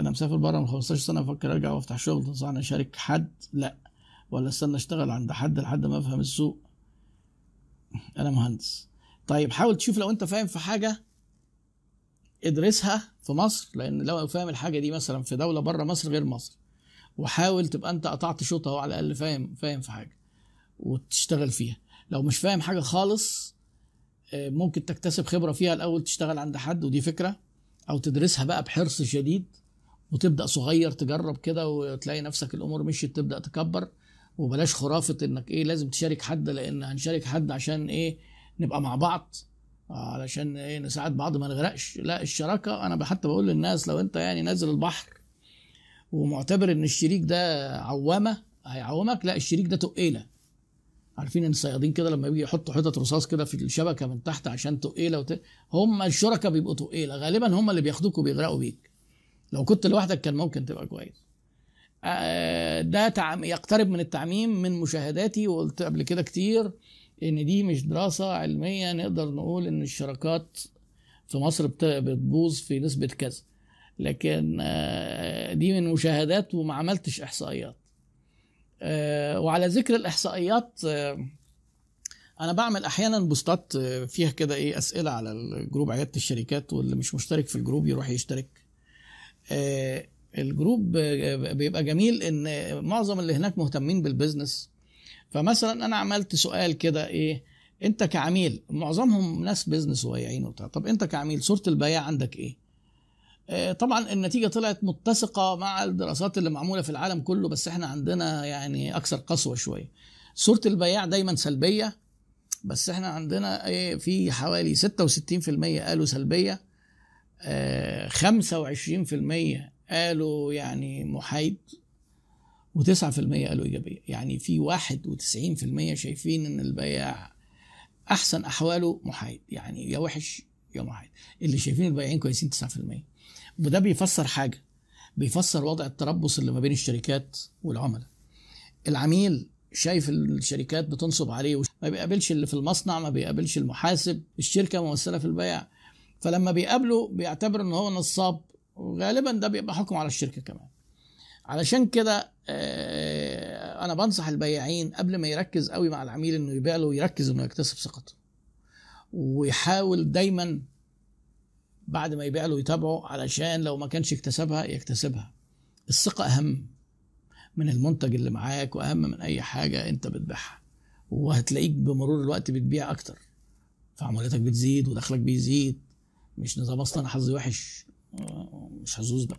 أنا مسافر بره من 15 سنة أفكر أرجع وأفتح شغل. تنصحني اشارك حد لا. ولا أستنى أشتغل عند حد لحد ما أفهم السوق. أنا مهندس. طيب حاول تشوف لو أنت فاهم في حاجة ادرسها في مصر. لأن لو فاهم الحاجة دي مثلا في دولة بره مصر غير مصر. وحاول تبقى أنت قطعت شوط اهو على الأقل فاهم فاهم في حاجة وتشتغل فيها. لو مش فاهم حاجة خالص آه، ممكن تكتسب خبرة فيها. الأول تشتغل عند حد ودي فكرة. أو تدرسها بقى بحرص شديد. وتبدأ صغير تجرب كده وتلاقي نفسك الأمور مشيت تبدأ تكبر. وبلاش خرافة إنك إيه لازم تشارك حد لأن هنشارك حد عشان إيه نبقى مع بعض علشان إيه نساعد بعض ما نغرقش. لا الشراكة أنا حتى بقول للناس لو أنت يعني نازل البحر ومعتبر إن الشريك ده عوامة هيعومك لا الشريك ده تقيلة. عارفين إن الصيادين كده لما بيجي يحطوا حتت رصاص كده في الشبكة من تحت عشان تقيلة وت... هم الشركاء بيبقوا تقيلة غالبا هم اللي بياخدوك وبيغرقوا بيك. لو كنت لوحدك كان ممكن تبقى كويس. آه، ده. يقترب من التعميم من مشاهداتي وقلت قبل كده كتير إن دي مش دراسة علمية نقدر نقول إن الشراكات في مصر بت- بتبوظ في نسبة كذا. لكن آه، دي من مشاهدات وما عملتش إحصائيات. آه، وعلى ذكر الإحصائيات أنا بعمل أحيانا بوستات فيها كده إيه أسئلة على ال group عيادة الشركات واللي مش مشترك في ال group يروح يشترك. ال group آه، بيبقى جميل إن معظم اللي هناك مهتمين بال business. فمثلا أنا عملت سؤال كده إيه أنت كعميل معظمهم ناس business واقعين وبتاع. طب أنت كعميل صورة البياع عندك إيه؟ آه، طبعا النتيجة طلعت متسقة مع الدراسات اللي معمولة في العالم كله بس إحنا عندنا يعني أكثر قسوة شوية. صورة البياع دايما سلبية بس إحنا عندنا إيه في حوالي 66% قالوا سلبية. آه، 25% قالوا يعني محايد و9% قالوا إيجابية. يعني في 91% شايفين إن البياع أحسن أحواله محايد. يعني يا وحش يا محايد. اللي شايفين البياعين كويسين 9% وده بيفسر حاجة. بيفسر وضع التربص اللي ما بين الشركات والعملاء. العميل شايف الشركات بتنصب عليه ما بيقابلش اللي في المصنع ما بيقابلش المحاسب الشركة ممثله في البيع. فلما بيقابله بيعتبر إن هو نصاب وغالبا ده بيبقى حكم على الشركة كمان. علشان كده آه، أنا بنصح البياعين قبل ما يركز قوي مع العميل إنه يبيع له يركز إنه يكتسب ثقته. ويحاول دايما بعد ما يبيع له يتابعه علشان لو ما كانش اكتسبها يكتسبها. الثقة أهم من المنتج اللي معاك وأهم من أي حاجة أنت بتبيعها. وهتلاقيك بمرور الوقت بتبيع أكتر. فعمولتك بتزيد ودخلك بيزيد. مش نظام أنا حظي وحش. مش حظوظ بقى.